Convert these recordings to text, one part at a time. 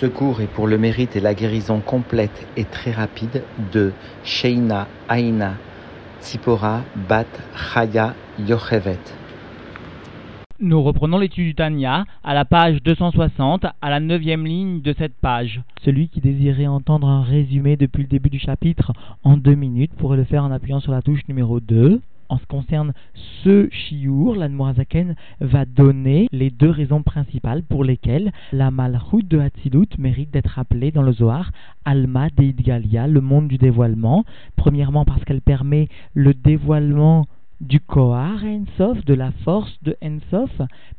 Ce cours est pour le mérite et la guérison complète et très rapide de Sheina Aina Tzipora Bat Chaya Yochevet. Nous reprenons l'étude du Tanya à la page 260, à la neuvième ligne de cette page. Celui qui désirait entendre un résumé depuis le début du chapitre en deux minutes pourrait le faire en appuyant sur la touche numéro 2. En ce qui concerne ce chiour, l'Admorazaken va donner les deux raisons principales pour lesquelles la malchut de Hatzilut mérite d'être appelée dans le Zohar Alma Deidgalia, le monde du dévoilement. Premièrement parce qu'elle permet le dévoilement du Kohar Ensof, de la force de Ensof,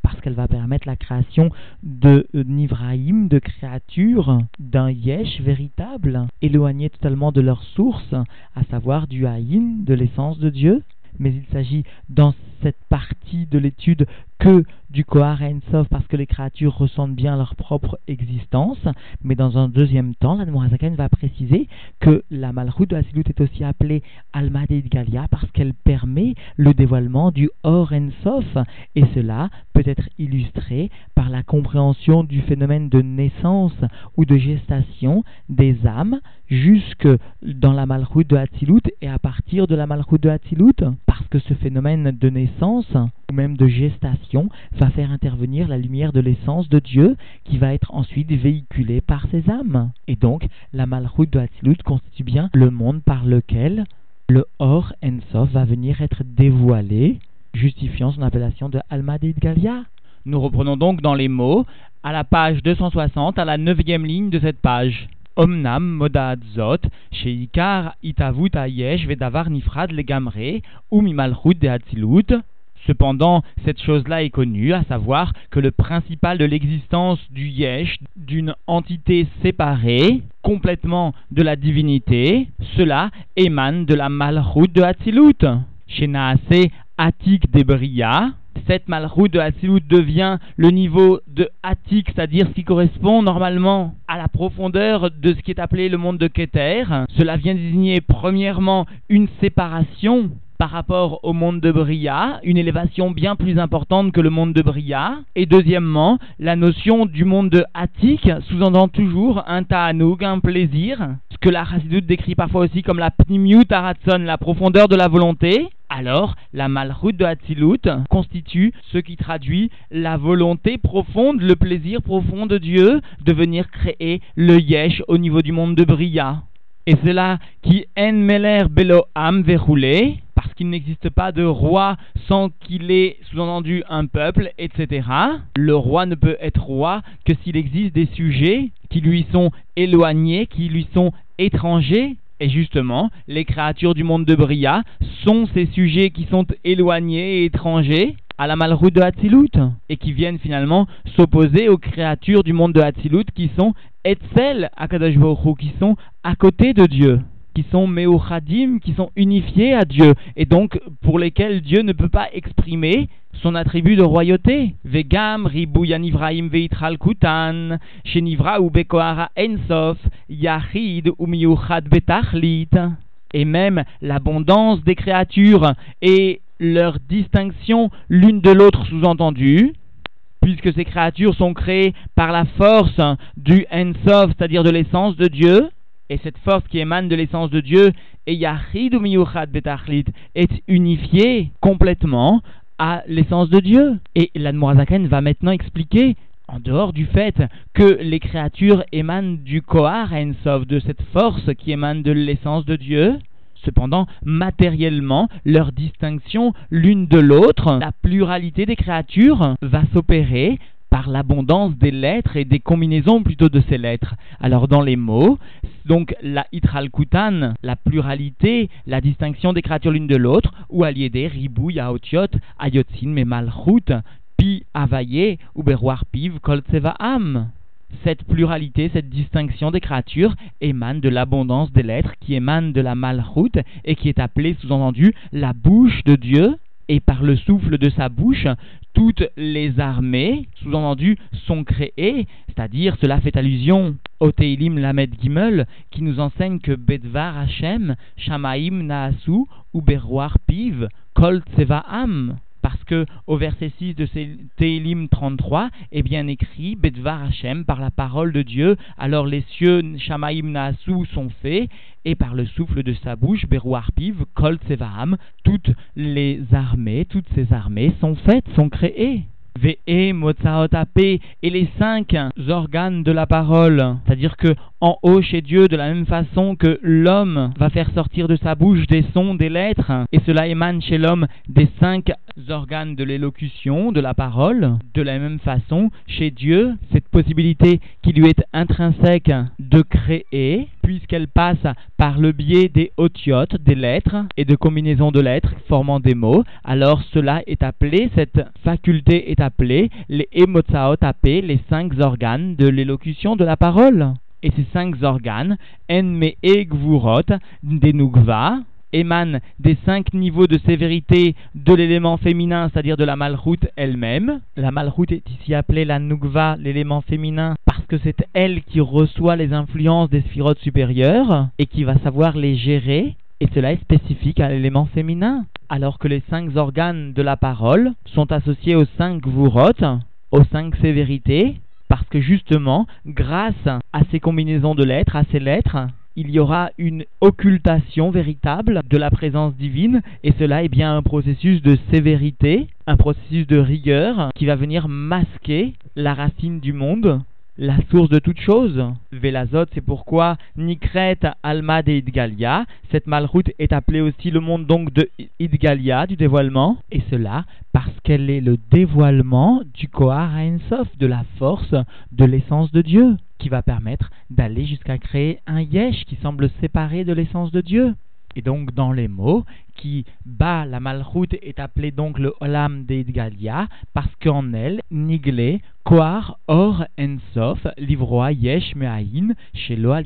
parce qu'elle va permettre la création de Nivraïm, de créatures, d'un Yesh véritable, éloigné totalement de leur source, à savoir du Haïn, de l'essence de Dieu mais il s'agit dans cette partie de l'étude que du Kohar Ensof parce que les créatures ressentent bien leur propre existence. Mais dans un deuxième temps, la Nourazakan va préciser que la Malchut de Hasilut est aussi appelée Alma Galia parce qu'elle permet le dévoilement du Or Ensof. Et cela peut être illustré par la compréhension du phénomène de naissance ou de gestation des âmes jusque dans la Malchut de Hatzilut et à partir de la Malchut de Hatzilut parce que ce phénomène de naissance ou même de gestation va faire intervenir la lumière de l'essence de Dieu qui va être ensuite véhiculée par ses âmes. Et donc, la Malchut de Hatzilut constitue bien le monde par lequel le Or Ensof va venir être dévoilé, justifiant son appellation de Alma Galia. Nous reprenons donc dans les mots à la page 260, à la neuvième ligne de cette page. Omnam modad zot, sheikar itavut ayesh vedavar nifrad legamre, ou mimalchut de Hatzilut, Cependant, cette chose-là est connue, à savoir que le principal de l'existence du Yesh, d'une entité séparée, complètement de la divinité, cela émane de la Malchut de Hatzilut. Chez Naase Atik Debria, cette Malchut de Hatzilut devient le niveau de Atik, c'est-à-dire ce qui correspond normalement à la profondeur de ce qui est appelé le monde de Keter. Cela vient désigner premièrement une séparation par rapport au monde de Bria, une élévation bien plus importante que le monde de Bria. Et deuxièmement, la notion du monde de Attic sous-entend toujours un ta'anoug, un plaisir, ce que la Chassidut décrit parfois aussi comme la pnimiut aratson, la profondeur de la volonté. Alors, la malchut de Hatzilut constitue ce qui traduit la volonté profonde, le plaisir profond de Dieu de venir créer le yesh au niveau du monde de Bria. Et c'est là qui en meler belo am verroulé, parce qu'il n'existe pas de roi sans qu'il ait sous-entendu un peuple, etc. Le roi ne peut être roi que s'il existe des sujets qui lui sont éloignés, qui lui sont étrangers. Et justement, les créatures du monde de Bria sont ces sujets qui sont éloignés et étrangers à la malroute de Hatzilut et qui viennent finalement s'opposer aux créatures du monde de Hatzilut qui sont Etzel Akadosh Baruch qui sont à côté de Dieu qui sont Meochadim, qui sont unifiés à Dieu, et donc pour lesquels Dieu ne peut pas exprimer son attribut de royauté. Vegam ribu yanivraim veitral kutan, shenivra ou bekoara ensof, yachid ou miuchad betachlit. Et même l'abondance des créatures et leur distinction l'une de l'autre sous-entendue, puisque ces créatures sont créées par la force du Ensof, c'est-à-dire de l'essence de Dieu, et cette force qui émane de l'essence de Dieu, est unifiée complètement à l'essence de Dieu. Et l'Admorazaken va maintenant expliquer, en dehors du fait que les créatures émanent du Kohar Ensof, de cette force qui émane de l'essence de Dieu, Cependant, matériellement, leur distinction l'une de l'autre, la pluralité des créatures va s'opérer par l'abondance des lettres et des combinaisons plutôt de ces lettres. Alors dans les mots, donc la itralkutan, la pluralité, la distinction des créatures l'une de l'autre, ou aliédé, ribou, yaotiot, ayotsin, mais malchut, pi, avaye, ou berroir piv, kol am. Cette pluralité, cette distinction des créatures émane de l'abondance des lettres qui émane de la malchut et qui est appelée sous-entendu la bouche de Dieu. Et par le souffle de sa bouche, toutes les armées, sous-entendu, sont créées, c'est-à-dire cela fait allusion au Teilim Lamed Gimel, qui nous enseigne que Bedvar Hashem, Shamaim Naasu, ou Berroar Piv, Kol Tsevaam, Parce que au verset 6 de Télim 33 est bien écrit Bedvar Hashem par la parole de Dieu. Alors les cieux Shamaim Naasu sont faits et par le souffle de sa bouche, Berouarpiv, Kol Tsevaam, toutes les armées, toutes ces armées sont faites, sont créées. Ve et les cinq organes de la parole. C'est-à-dire que en haut chez Dieu, de la même façon que l'homme va faire sortir de sa bouche des sons, des lettres, et cela émane chez l'homme des cinq organes de l'élocution, de la parole, de la même façon, chez Dieu, cette possibilité qui lui est intrinsèque de créer, puisqu'elle passe par le biais des otiotes, des lettres, et de combinaisons de lettres formant des mots, alors cela est appelé, cette faculté est appelée les emotsaot les cinq organes de l'élocution de la parole. Et ces cinq organes, enme egvurot, des nugva, émanent des cinq niveaux de sévérité de l'élément féminin, c'est-à-dire de la malroute elle-même. La malroute est ici appelée la nugva, l'élément féminin, parce que c'est elle qui reçoit les influences des sphirotes supérieures et qui va savoir les gérer. Et cela est spécifique à l'élément féminin, alors que les cinq organes de la parole sont associés aux cinq gvurot, aux cinq sévérités, parce que justement, grâce à ces combinaisons de lettres, à ces lettres, il y aura une occultation véritable de la présence divine, et cela est bien un processus de sévérité, un processus de rigueur qui va venir masquer la racine du monde, la source de toute chose. Vélazot, c'est pourquoi Nikret Alma de Idgalia, cette malroute est appelée aussi le monde donc de Idgalia, du dévoilement, et cela parce qu'elle est le dévoilement du Kohar Ensof, de la force de l'essence de Dieu, qui va permettre d'aller jusqu'à créer un Yesh qui semble séparé de l'essence de Dieu. Et donc dans les mots, qui bat la malroute est appelé donc le Olam d'Edgalia, parce qu'en elle, Niglé, Koar, Or, Ensof, Livroa, Yesh, Meahin, Shelo, Al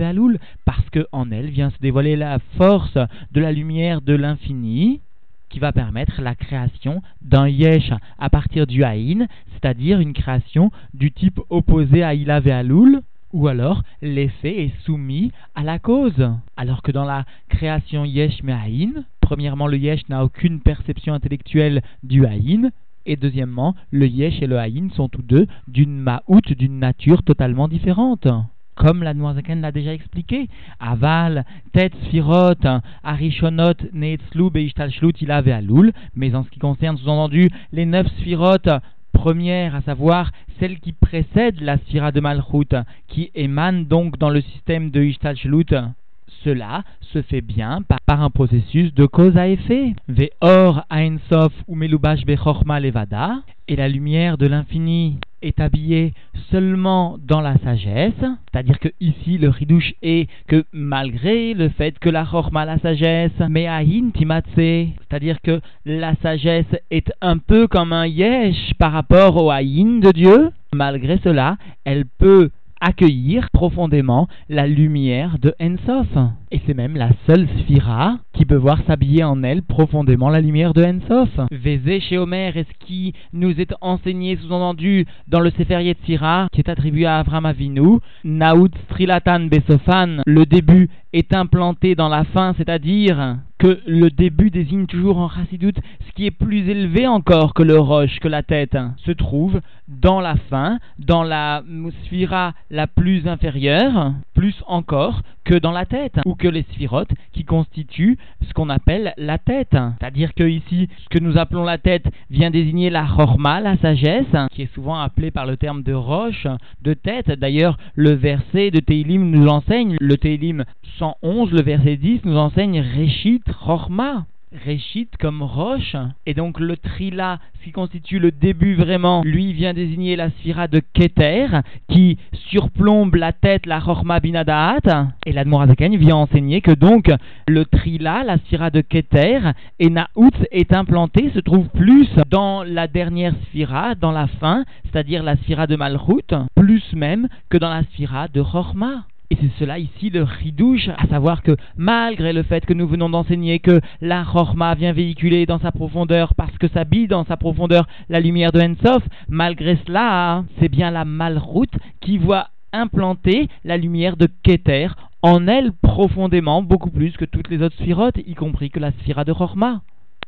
Alul, parce qu'en elle vient se dévoiler la force de la lumière de l'infini, qui va permettre la création d'un yesh à partir du haïn, c'est-à-dire une création du type opposé à Ilav et Alul, ou alors l'effet est soumis à la cause. Alors que dans la création yesh me'ahin, premièrement le yesh n'a aucune perception intellectuelle du haïn, et deuxièmement le yesh et le haïn sont tous deux d'une ma'out, d'une nature totalement différente. Comme la Noirzaken l'a déjà expliqué, Aval, Tet, Sfirot, Arishonot, Neetzlu, Beishtalshlut, Ilav et Alul, mais en ce qui concerne sous-entendu les neuf Sfirot première, à savoir celle qui précède la sphira de Malchut, qui émane donc dans le système de Ishtalshlut. Cela se fait bien par, un processus de cause à effet. Sof ou Levada, et la lumière de l'infini est habillée seulement dans la sagesse, c'est-à-dire que ici le ridouche est que malgré le fait que la chorma, la sagesse, mais ahin c'est-à-dire que la sagesse est un peu comme un yesh par rapport au ahin de Dieu, malgré cela, elle peut accueillir profondément la lumière de Ensof. Et c'est même la seule sphira qui peut voir s'habiller en elle profondément la lumière de Ensof. Vézé chez Homer est ce qui nous est enseigné, sous-entendu, dans le Sefer Yetzira, qui est attribué à Avram Avinu, Naout Strilatan Besofan, le début est implanté dans la fin, c'est-à-dire que le début désigne toujours en Chassidut ce qui est plus élevé encore que le roche, que la tête, se trouve dans la fin, dans la sphira la plus inférieure, plus encore que dans la tête, ou que les sphirotes qui constituent ce qu'on appelle la tête. C'est-à-dire que ici, ce que nous appelons la tête vient désigner la chorma, la sagesse, qui est souvent appelée par le terme de roche, de tête. D'ailleurs, le verset de Teilim nous enseigne, le Teilim 111, le verset 10 nous enseigne Reshit Chorma. Réchit comme roche. Et donc le trila, ce qui constitue le début vraiment, lui vient désigner la sphira de Keter, qui surplombe la tête, la Chorma Binadaat. Et l'Admorazaken vient enseigner que donc le trila, la sphira de Keter, et Naout est implanté, se trouve plus dans la dernière sphira, dans la fin, c'est-à-dire la sphira de Malchut, plus même que dans la sphira de Chorma. C'est cela ici le ridouche, à savoir que malgré le fait que nous venons d'enseigner que la Chorma vient véhiculer dans sa profondeur parce que ça bille dans sa profondeur la lumière de Ensof, malgré cela, c'est bien la Malroute qui voit implanter la lumière de Keter en elle profondément, beaucoup plus que toutes les autres sphirotes, y compris que la sphira de Chorma.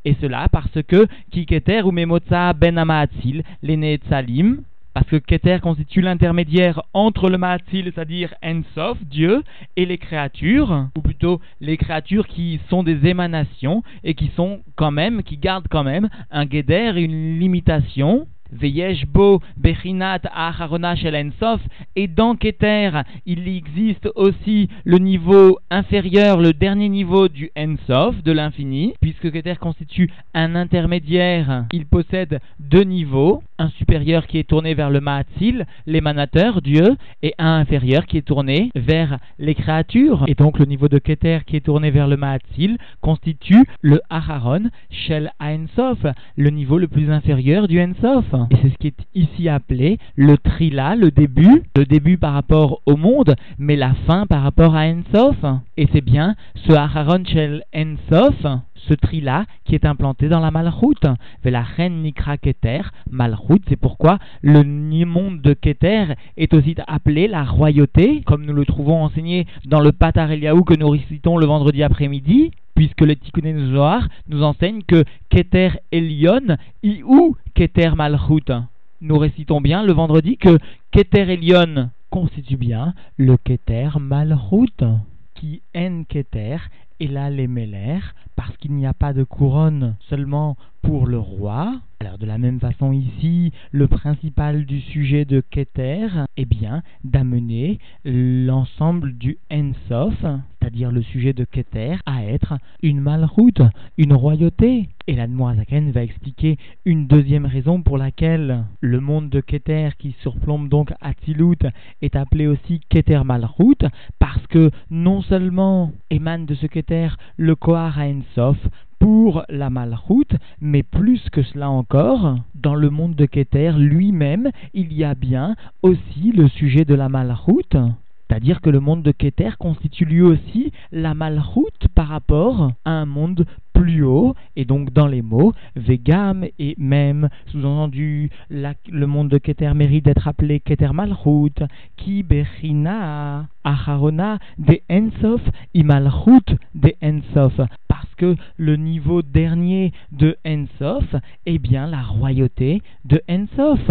Et cela parce que Kiketer ou Memotza Ben Amaatzil, les Netzalim, parce que Keter constitue l'intermédiaire entre le Ma'atzil, c'est-à-dire Ensof, Dieu, et les créatures, ou plutôt les créatures qui sont des émanations et qui sont quand même, qui gardent quand même un Geder une limitation. Veyeshbo Bechinat Aharona Ensof, et dans Keter, il existe aussi le niveau inférieur, le dernier niveau du Ensof, de l'infini, puisque Keter constitue un intermédiaire, il possède deux niveaux, un supérieur qui est tourné vers le Ma'atzil, l'émanateur, Dieu, et un inférieur qui est tourné vers les créatures. Et donc le niveau de Keter qui est tourné vers le Ma'atzil constitue le Aharon Shel Ensof, le niveau le plus inférieur du Ensof. Et c'est ce qui est ici appelé le trila, le début, le début par rapport au monde, mais la fin par rapport à Ensof. Et c'est bien ce Aharon Shel Ensof, ce tri-là qui est implanté dans la Malchut. la reine Nikra Keter, Malchut, c'est pourquoi le monde de Keter est aussi appelé la royauté, comme nous le trouvons enseigné dans le Patar Eliaou que nous récitons le vendredi après-midi, puisque le Tikkun Zohar nous enseigne que Keter Elion, ou Keter Malchut. Nous récitons bien le vendredi que Keter Elion constitue bien le Keter Malchut, qui en Keter et là les Mélères, parce qu'il n'y a pas de couronne seulement pour le roi. Alors de la même façon ici, le principal du sujet de Keter est bien d'amener l'ensemble du Ensof, c'est-à-dire le sujet de Keter, à être une malroute, une royauté. Et la Zaken va expliquer une deuxième raison pour laquelle le monde de Keter qui surplombe donc Atilut est appelé aussi Keter Malrout, parce que non seulement émane de ce Keter le Kohar Ensof, pour la malchoute, mais plus que cela encore, dans le monde de Keter lui-même, il y a bien aussi le sujet de la malchoute. C'est-à-dire que le monde de Keter constitue lui aussi la malchoute par rapport à un monde plus haut, et donc dans les mots, Vegam et même, sous-entendu, le monde de Keter mérite d'être appelé Keter Malchut, qui Berina, Acharona, de Ensof, Imalchut de Ensof, parce que le niveau dernier de Ensof est bien la royauté de Ensof.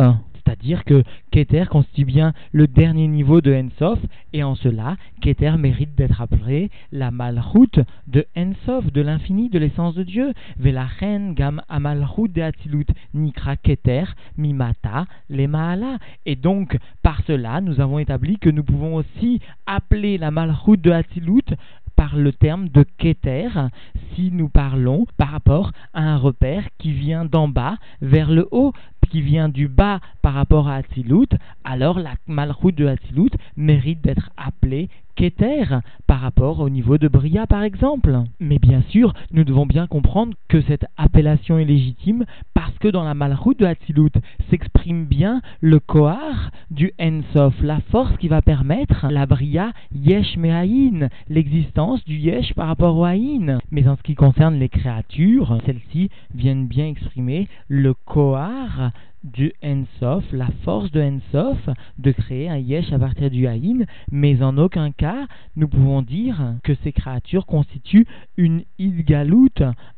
C'est-à-dire que Keter constitue bien le dernier niveau de Ensof, et en cela, Keter mérite d'être appelé la malchut de Ensof, de l'infini, de l'essence de Dieu. Velachen gam de Atilut nikra Keter mimata. Et donc, par cela, nous avons établi que nous pouvons aussi appeler la malchut de Atilut par le terme de Keter si nous parlons par rapport à un repère qui vient d'en bas vers le haut, qui vient du bas par rapport à Atzilut, alors la malroute de Atzilut mérite d'être appelée Keter par rapport au niveau de Bria par exemple. Mais bien sûr, nous devons bien comprendre que cette appellation est légitime parce que dans la malroute de Hatzilut s'exprime bien le Kohar du Ensof, la force qui va permettre la Bria Yesh Mehaïn, l'existence du Yesh par rapport au Haïn. Mais en ce qui concerne les créatures, celles-ci viennent bien exprimer le Kohar du Ensof, la force de Ensof de créer un Yesh à partir du Haïn, mais en aucun cas nous pouvons dire que ces créatures constituent une Idgalout,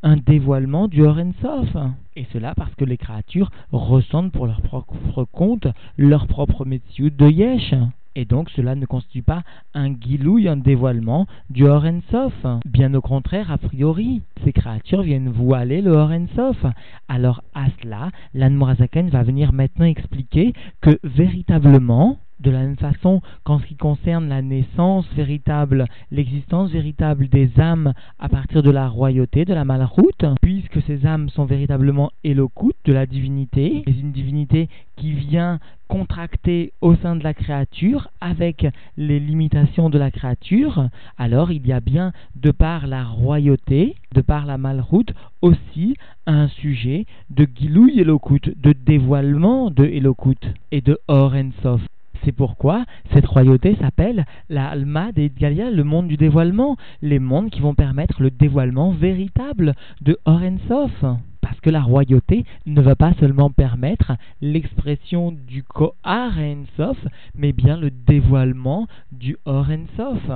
un dévoilement du Ensof. Et cela parce que les créatures ressentent pour leur propre compte leur propre métier de Yesh. Et donc cela ne constitue pas un guilouille, un dévoilement du Sof. Bien au contraire, a priori, ces créatures viennent voiler le Sof. Alors à cela, l'Anmorazaken va venir maintenant expliquer que véritablement, de la même façon qu'en ce qui concerne la naissance véritable, l'existence véritable des âmes à partir de la royauté, de la malroute, puisque ces âmes sont véritablement éloquentes de la divinité, et une divinité qui vient contracter au sein de la créature avec les limitations de la créature, alors il y a bien, de par la royauté, de par la malroute, aussi un sujet de Gilouy Elokut, de dévoilement de Elokut et de Or Ensof. C'est pourquoi cette royauté s'appelle la Alma des Galia, le monde du dévoilement, les mondes qui vont permettre le dévoilement véritable de Orensof. Parce que la royauté ne va pas seulement permettre l'expression du Kohar Ensof, mais bien le dévoilement du Orensof.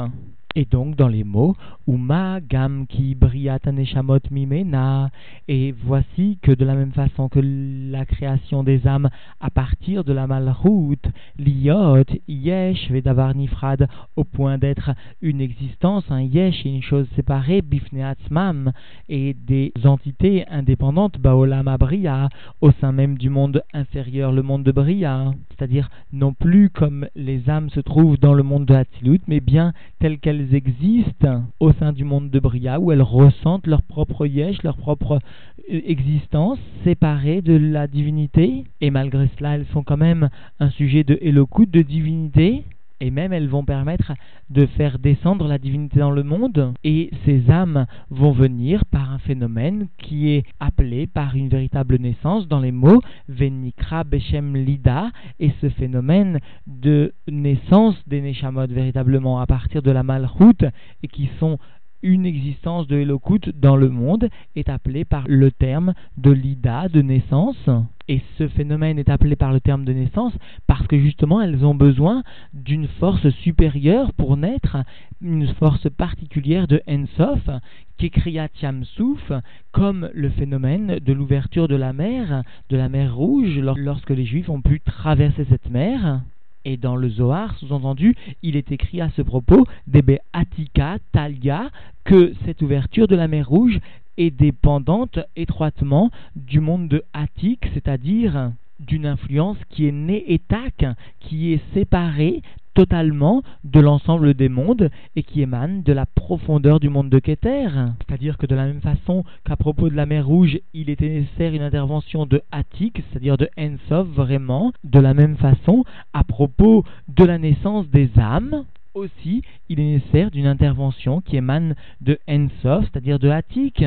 Et donc dans les mots Uma gam ki briat aneshamot mimena. Et voici que de la même façon que la création des âmes à partir de la malroute liot yesh vedavar nifrad au point d'être une existence un yesh et une chose séparée bifneatzmam et des entités indépendantes baolam abria au sein même du monde inférieur le monde de bria c'est-à-dire non plus comme les âmes se trouvent dans le monde de Hatzilut mais bien telles qu'elles existent au sein du monde de Bria, où elles ressentent leur propre yesh, leur propre euh, existence séparée de la divinité, et malgré cela, elles sont quand même un sujet de Elokut, de divinité, et même elles vont permettre de faire descendre la divinité dans le monde, et ces âmes vont venir par un phénomène qui est appelé par une véritable naissance dans les mots Venikra Beshem Lida, et ce phénomène de naissance des Neshamot véritablement à partir de la Malchut, et qui sont une existence de Elokut dans le monde est appelée par le terme de l'ida, de naissance. Et ce phénomène est appelé par le terme de naissance parce que justement elles ont besoin d'une force supérieure pour naître, une force particulière de Ensof Kriyat Yamsouf, comme le phénomène de l'ouverture de la mer, de la mer Rouge, lorsque les Juifs ont pu traverser cette mer. Et dans le Zohar, sous-entendu, il est écrit à ce propos, Debe Atika Talia, que cette ouverture de la mer Rouge est dépendante étroitement du monde de Atik, c'est-à-dire d'une influence qui est née et qui est séparée totalement de l'ensemble des mondes et qui émane de la profondeur du monde de Keter. C'est-à-dire que de la même façon qu'à propos de la mer Rouge, il était nécessaire une intervention de Attic, c'est-à-dire de Ensov vraiment, de la même façon, à propos de la naissance des âmes, aussi, il est nécessaire d'une intervention qui émane de Ensov, c'est-à-dire de Attic.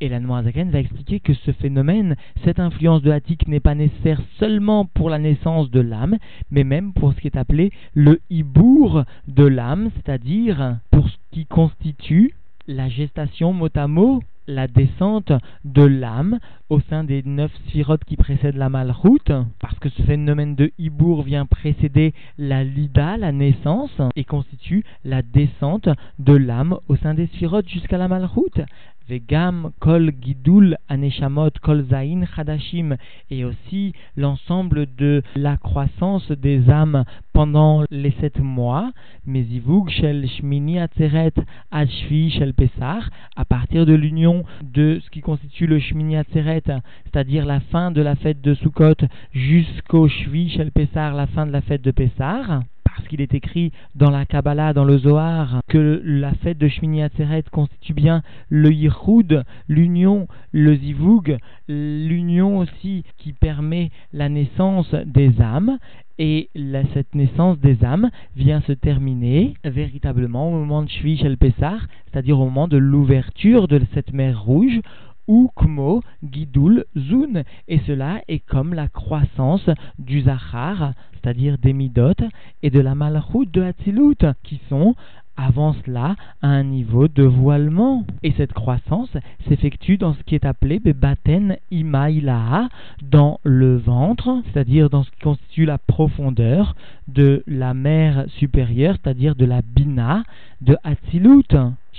Et la Noirzaken va expliquer que ce phénomène, cette influence de l'attique n'est pas nécessaire seulement pour la naissance de l'âme, mais même pour ce qui est appelé le hibour de l'âme, c'est-à-dire pour ce qui constitue la gestation mot à mot, la descente de l'âme au sein des neuf sphirotes qui précèdent la malroute, parce que ce phénomène de hibour vient précéder la lida, la naissance, et constitue la descente de l'âme au sein des sphirotes jusqu'à la malroute. Vegam kol gidul aneshamot kol zain chadashim et aussi l'ensemble de la croissance des âmes pendant les sept mois, mezivug shel shmini atzeret ad shel pesach, à partir de l'union de ce qui constitue le shmini atzeret, c'est-à-dire la fin de la fête de Sukkot jusqu'au shvi shel pesach, la fin de la fête de Pessah parce qu'il est écrit dans la Kabbalah, dans le Zohar, que la fête de Shmini Atzeret constitue bien le Yichud, l'union, le Zivug, l'union aussi qui permet la naissance des âmes, et cette naissance des âmes vient se terminer véritablement au moment de Shvi Shel Pessah, c'est-à-dire au moment de l'ouverture de cette mer rouge, ou Kmo Gidul Zun, et cela est comme la croissance du Zachar, c'est-à-dire des Midot, et de la Malchut de Hatzilut, qui sont avant cela à un niveau de voilement. Et cette croissance s'effectue dans ce qui est appelé Bebaten Imailaha, dans le ventre, c'est-à-dire dans ce qui constitue la profondeur de la mer supérieure, c'est-à-dire de la Bina de Hatzilut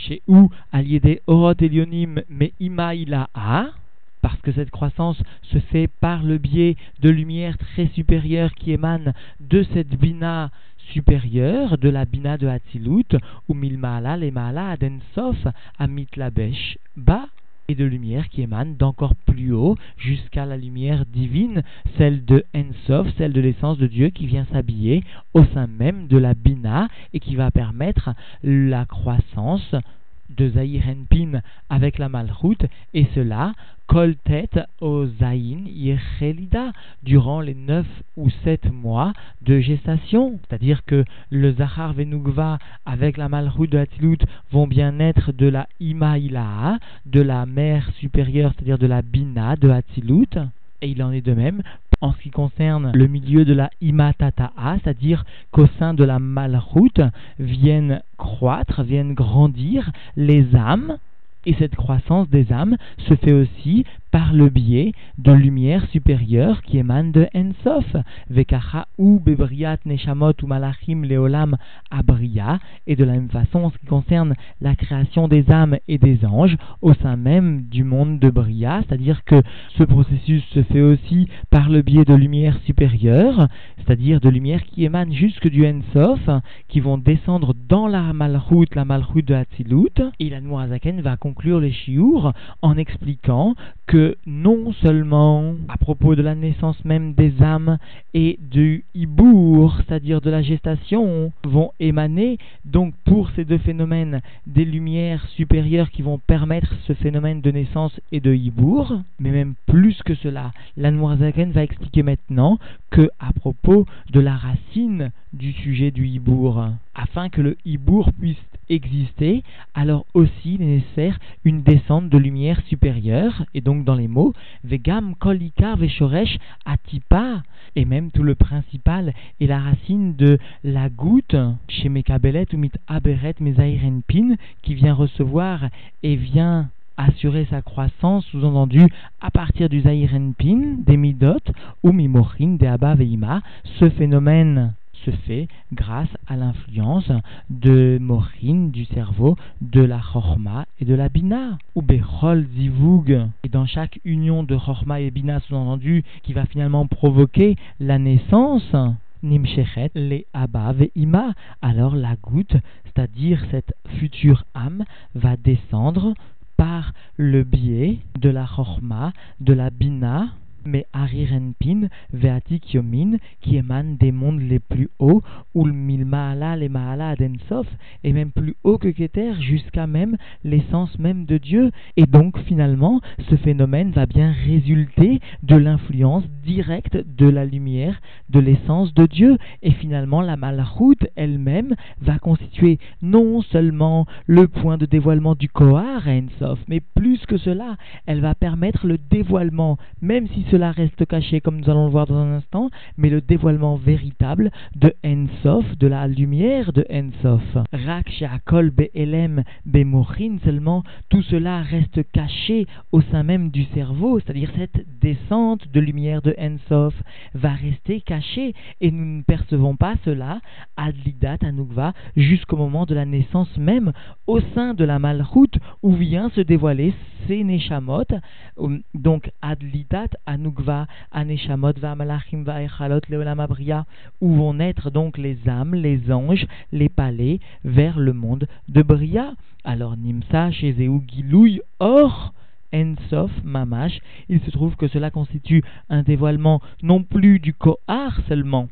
chez où des Orot Elionim mais Imaïla'a, parce que cette croissance se fait par le biais de lumière très supérieure qui émane de cette bina supérieure, de la bina de Hatzilut, ou milmaala les maala adensof amit labesh ba et de lumière qui émane d'encore plus haut jusqu'à la lumière divine, celle de Ensof, celle de l'essence de Dieu qui vient s'habiller au sein même de la Bina et qui va permettre la croissance de Zahir Enpin avec la Malchut, et cela, kol tête au Zayin Yechelida, durant les neuf ou sept mois de gestation. C'est-à-dire que le Zahar Venugva avec la Malchut de Hatilut vont bien naître de la Imaïla, de la mère supérieure, c'est-à-dire de la Bina de Hatilut. Et il en est de même en ce qui concerne le milieu de la imatata'a, c'est-à-dire qu'au sein de la malroute viennent croître, viennent grandir les âmes, et cette croissance des âmes se fait aussi par le biais de lumière supérieure qui émane de Ensof, Vekacha ou Neshamot ou Leolam Abria, et de la même façon en ce qui concerne la création des âmes et des anges au sein même du monde de Bria, c'est-à-dire que ce processus se fait aussi par le biais de lumière supérieure, c'est-à-dire de lumière qui émane jusque du Ensof, qui vont descendre dans la Malchut, la Malchut de Hatzilut, et la Noirazaken va conclure les chiours en expliquant que non seulement à propos de la naissance même des âmes et du hibour, c'est-à-dire de la gestation, vont émaner donc pour ces deux phénomènes des lumières supérieures qui vont permettre ce phénomène de naissance et de hibour, mais même plus que cela, la Noirzaken va expliquer maintenant que à propos de la racine du sujet du hibour, afin que le hibour puisse exister, alors aussi il est nécessaire une descente de lumière supérieure, et donc dans les mots, vegam kolikar veshoresh atipa, et même tout le principal et la racine de la goutte, chez Mekabelet ou mit aberet pin, qui vient recevoir et vient assurer sa croissance, sous-entendu à partir du Zairenpin, des Midot, ou Mimochin, des Abba Veima, ce phénomène se fait grâce à l'influence de Morin, du cerveau, de la Chorma et de la Bina. Ou Bechol Zivug, et dans chaque union de Chorma et Bina, sous-entendu, qui va finalement provoquer la naissance, Nimshechet, les Abba Ima, alors la goutte, c'est-à-dire cette future âme, va descendre par le biais de la Chorma, de la Bina, mais Arirenpin, Veatik Yomin, qui émane des mondes les plus hauts, ou le Milmaala, les Maala Adensof, et même plus haut que Keter, jusqu'à même l'essence même de Dieu. Et donc, finalement, ce phénomène va bien résulter de l'influence directe de la lumière, de l'essence de Dieu. Et finalement, la Malachut elle-même va constituer non seulement le point de dévoilement du Kohar Ensof, mais plus que cela, elle va permettre le dévoilement, même si ce cela reste caché comme nous allons le voir dans un instant, mais le dévoilement véritable de Ensof, de la lumière de Ensof. Rak Sheakol Be'elem Be'mochin, seulement tout cela reste caché au sein même du cerveau, c'est-à-dire cette descente de lumière de Ensof va rester cachée et nous ne percevons pas cela Adlidat Anukva jusqu'au moment de la naissance même au sein de la Malchut où vient se dévoiler ces Neshamot, donc Adlidat Où vont naître donc les âmes, les anges, les palais vers le monde de Bria. Alors Nimsa, chez Gilouy, or Ensof, Mamash, il se trouve que cela constitue un dévoilement non plus du Kohar seulement,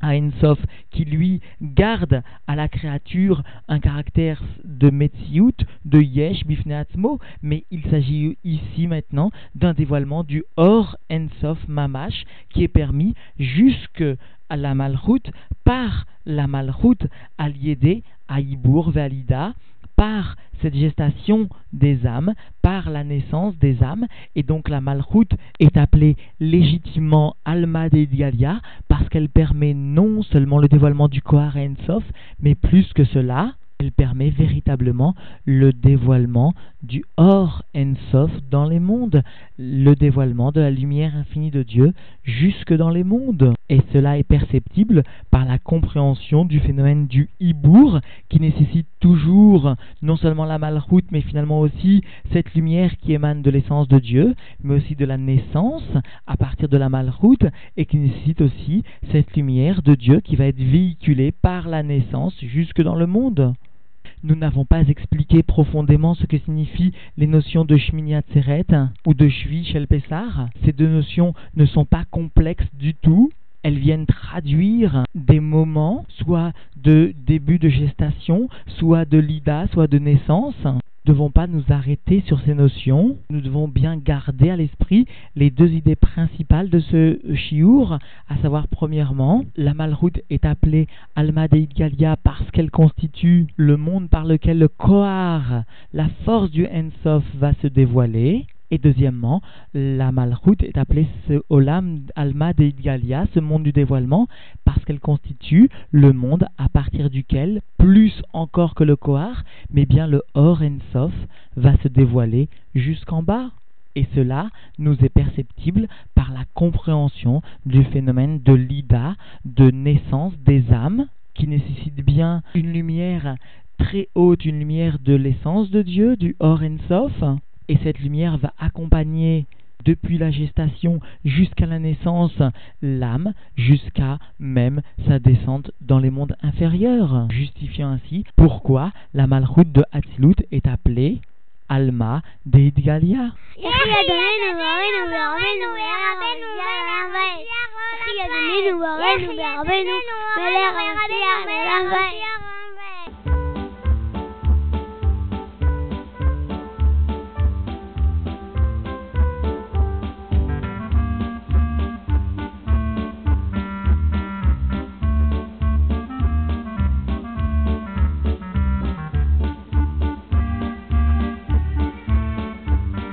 à Ensof, qui lui garde à la créature un caractère de Metsiout, de Yesh, Bifneatzmo, mais il s'agit ici maintenant d'un dévoilement du Or Ensof Mamash qui est permis jusque à la Malchut par la Malchut à Liédé, à Ibour, Valida, par cette gestation des âmes, par la naissance des âmes, et donc la malchoute est appelée légitimement Alma de Dialia, parce qu'elle permet non seulement le dévoilement du Kohar mais plus que cela, elle permet véritablement le dévoilement du Or Ensof dans les mondes, le dévoilement de la lumière infinie de Dieu jusque dans les mondes. Et cela est perceptible par la compréhension du phénomène du Hibour, qui nécessite toujours non seulement la malroute, mais finalement aussi cette lumière qui émane de l'essence de Dieu, mais aussi de la naissance à partir de la malroute, et qui nécessite aussi cette lumière de Dieu qui va être véhiculée par la naissance jusque dans le monde nous n'avons pas expliqué profondément ce que signifient les notions de Shmini Atzeret ou de Shvi Shel Pessar. Ces deux notions ne sont pas complexes du tout. Elles viennent traduire des moments, soit de début de gestation, soit de lida, soit de naissance devons pas nous arrêter sur ces notions. Nous devons bien garder à l'esprit les deux idées principales de ce chiour, à savoir premièrement, la malroute est appelée Alma de Galia parce qu'elle constitue le monde par lequel le Kohar, la force du Ensof, va se dévoiler. Et deuxièmement, la Malchut est appelée ce Olam Alma de Galia, ce monde du dévoilement, parce qu'elle constitue le monde à partir duquel, plus encore que le Kohar, mais bien le Or Ensof va se dévoiler jusqu'en bas. Et cela nous est perceptible par la compréhension du phénomène de l'ida, de naissance des âmes, qui nécessite bien une lumière très haute, une lumière de l'essence de Dieu, du Or Ensof, et cette lumière va accompagner depuis la gestation jusqu'à la naissance l'âme, jusqu'à même sa descente dans les mondes inférieurs, justifiant ainsi pourquoi la malroute de Hatzilut est appelée Alma Deidgalia.